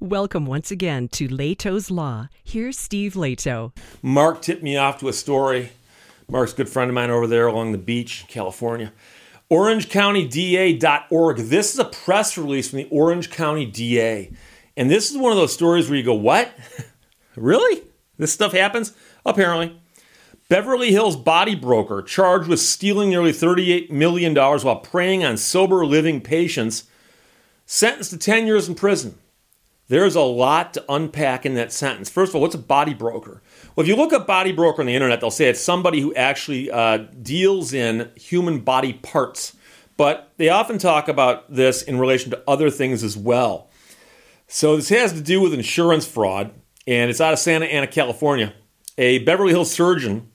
Welcome once again to Lehto's Law. Here's Steve Lehto. Mark tipped me off to a story. Mark's a good friend of mine over there along the beach, California. OrangeCountyDA.org. This is a press release from the Orange County DA. And this is one of those stories where you go, What? really? This stuff happens? Apparently. Beverly Hills body broker charged with stealing nearly $38 million while preying on sober living patients, sentenced to 10 years in prison. There's a lot to unpack in that sentence. First of all, what's a body broker? Well, if you look up body broker on the internet, they'll say it's somebody who actually uh, deals in human body parts. But they often talk about this in relation to other things as well. So this has to do with insurance fraud, and it's out of Santa Ana, California. A Beverly Hills surgeon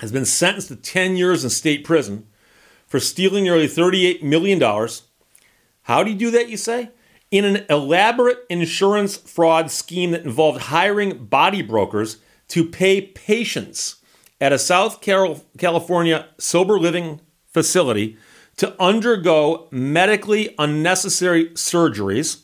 has been sentenced to 10 years in state prison for stealing nearly $38 million. How do you do that, you say? In an elaborate insurance fraud scheme that involved hiring body brokers to pay patients at a South California sober living facility to undergo medically unnecessary surgeries,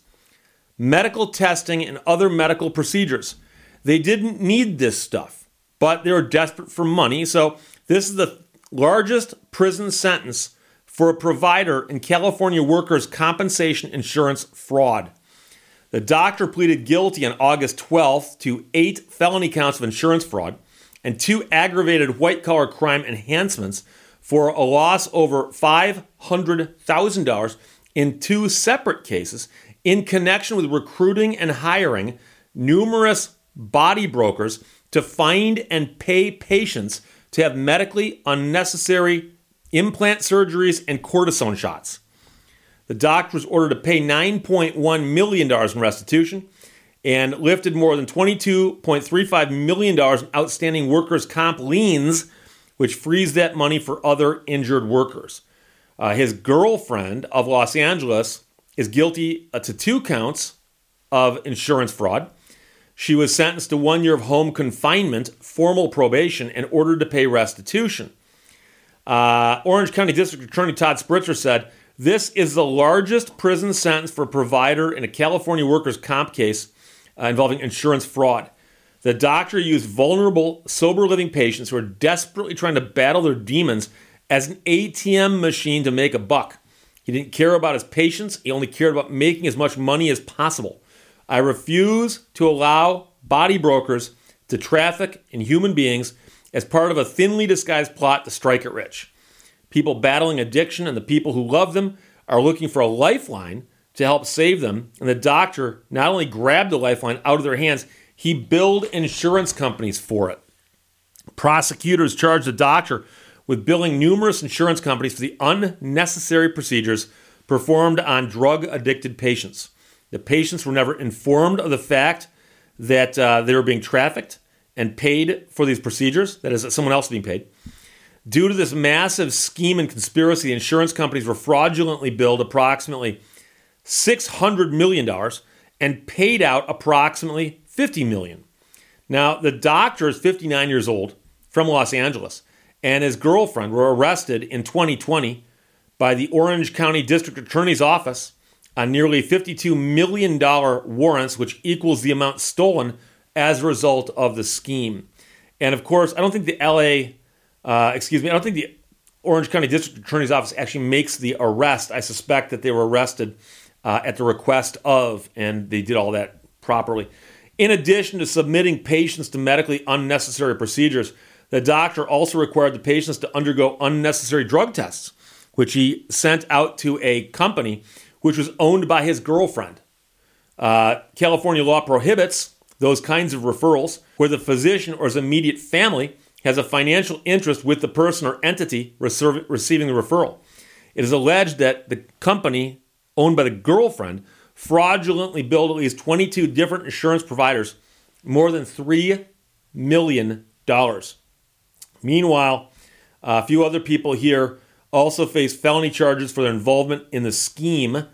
medical testing, and other medical procedures. They didn't need this stuff, but they were desperate for money. So, this is the largest prison sentence for a provider in California workers' compensation insurance fraud. The doctor pleaded guilty on August 12th to eight felony counts of insurance fraud and two aggravated white collar crime enhancements for a loss over $500,000 in two separate cases in connection with recruiting and hiring numerous body brokers to find and pay patients to have medically unnecessary implant surgeries, and cortisone shots. The doctor was ordered to pay $9.1 million in restitution and lifted more than $22.35 million in outstanding workers' comp liens, which frees that money for other injured workers. Uh, his girlfriend of Los Angeles is guilty uh, to two counts of insurance fraud. She was sentenced to one year of home confinement, formal probation, and ordered to pay restitution. Uh, Orange County District Attorney Todd Spitzer said, This is the largest prison sentence for a provider in a California workers' comp case uh, involving insurance fraud. The doctor used vulnerable, sober living patients who are desperately trying to battle their demons as an ATM machine to make a buck. He didn't care about his patients, he only cared about making as much money as possible. I refuse to allow body brokers to traffic in human beings as part of a thinly disguised plot to strike it rich. People battling addiction and the people who love them are looking for a lifeline to help save them, and the doctor not only grabbed the lifeline out of their hands, he billed insurance companies for it. Prosecutors charged the doctor with billing numerous insurance companies for the unnecessary procedures performed on drug addicted patients. The patients were never informed of the fact that uh, they were being trafficked and paid for these procedures, that is, someone else being paid. Due to this massive scheme and conspiracy, insurance companies were fraudulently billed approximately $600 million and paid out approximately 50 million. Now, the doctor is 59 years old from Los Angeles, and his girlfriend were arrested in 2020 by the Orange County District Attorney's Office on nearly $52 million warrants, which equals the amount stolen as a result of the scheme. And of course, I don't think the LA, uh, excuse me, I don't think the Orange County District Attorney's Office actually makes the arrest. I suspect that they were arrested uh, at the request of, and they did all that properly. In addition to submitting patients to medically unnecessary procedures, the doctor also required the patients to undergo unnecessary drug tests, which he sent out to a company which was owned by his girlfriend. Uh, California law prohibits those kinds of referrals where the physician or his immediate family has a financial interest with the person or entity receiving the referral. It is alleged that the company owned by the girlfriend fraudulently billed at least 22 different insurance providers more than $3 million. Meanwhile, a few other people here also face felony charges for their involvement in the scheme.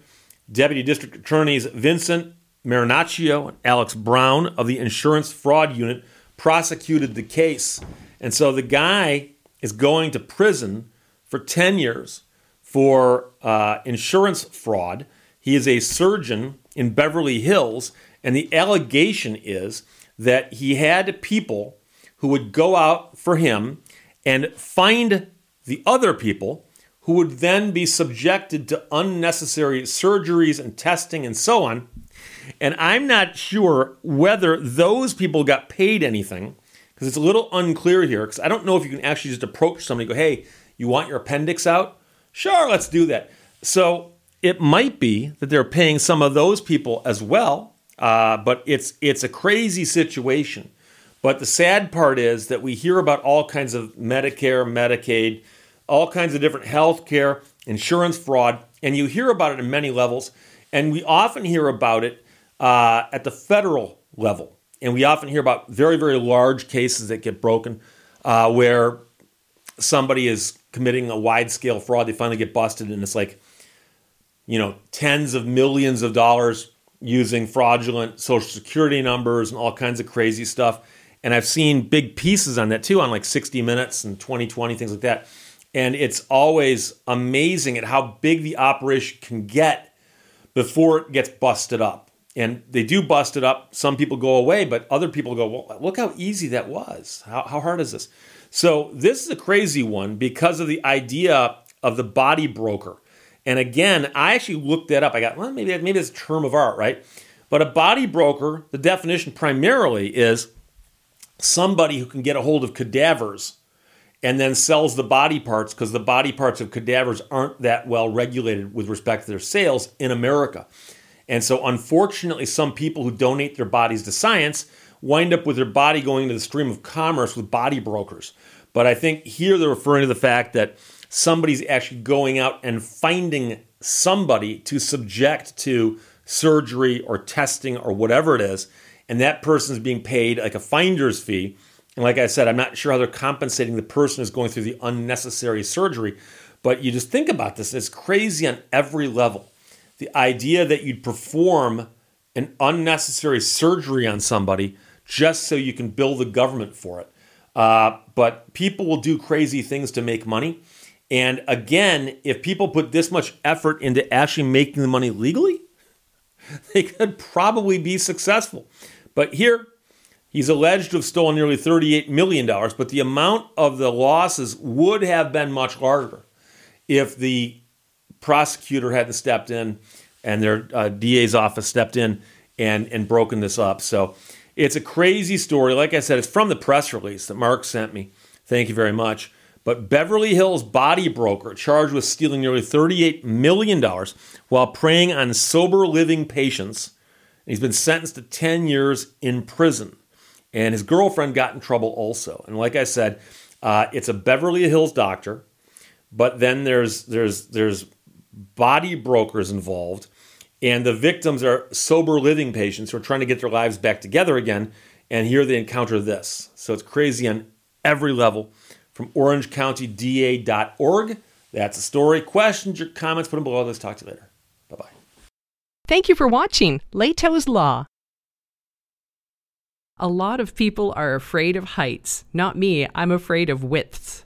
Deputy District Attorneys Vincent Marinaccio and Alex Brown of the Insurance Fraud Unit prosecuted the case. And so the guy is going to prison for 10 years for uh, insurance fraud. He is a surgeon in Beverly Hills, and the allegation is that he had people who would go out for him and find the other people who would then be subjected to unnecessary surgeries and testing and so on. And I'm not sure whether those people got paid anything because it's a little unclear here because I don't know if you can actually just approach somebody go, hey, you want your appendix out? Sure, let's do that. So it might be that they're paying some of those people as well, uh, but it's it's a crazy situation. But the sad part is that we hear about all kinds of Medicare, Medicaid, all kinds of different health care, insurance fraud, and you hear about it in many levels. And we often hear about it uh, at the federal level. And we often hear about very, very large cases that get broken uh, where somebody is committing a wide scale fraud. They finally get busted, and it's like, you know, tens of millions of dollars using fraudulent social security numbers and all kinds of crazy stuff. And I've seen big pieces on that too, on like 60 Minutes and 2020, things like that. And it's always amazing at how big the operation can get before it gets busted up. And they do bust it up. Some people go away, but other people go, well, look how easy that was. How, how hard is this? So this is a crazy one because of the idea of the body broker. And again, I actually looked that up. I got, well, maybe, maybe it's a term of art, right? But a body broker, the definition primarily is somebody who can get a hold of cadavers and then sells the body parts because the body parts of cadavers aren't that well regulated with respect to their sales in America. And so, unfortunately, some people who donate their bodies to science wind up with their body going into the stream of commerce with body brokers. But I think here they're referring to the fact that somebody's actually going out and finding somebody to subject to surgery or testing or whatever it is and that person is being paid like a finder's fee. And like I said, I'm not sure how they're compensating the person who's going through the unnecessary surgery. But you just think about this, it's crazy on every level. The idea that you'd perform an unnecessary surgery on somebody just so you can bill the government for it. Uh, but people will do crazy things to make money. And again, if people put this much effort into actually making the money legally, they could probably be successful. But here, he's alleged to have stolen nearly $38 million, but the amount of the losses would have been much larger if the prosecutor hadn't stepped in and their uh, DA's office stepped in and, and broken this up. So it's a crazy story. Like I said, it's from the press release that Mark sent me. Thank you very much. But Beverly Hills body broker charged with stealing nearly $38 million while preying on sober living patients He's been sentenced to 10 years in prison. And his girlfriend got in trouble also. And like I said, uh, it's a Beverly Hills doctor, but then there's there's there's body brokers involved, and the victims are sober living patients who are trying to get their lives back together again. And here they encounter this. So it's crazy on every level. From OrangeCountyDA.org. That's the story. Questions or comments, put them below. Let's talk to you later. Bye bye. Thank you for watching Lehto's Law. A lot of people are afraid of heights. Not me, I'm afraid of widths.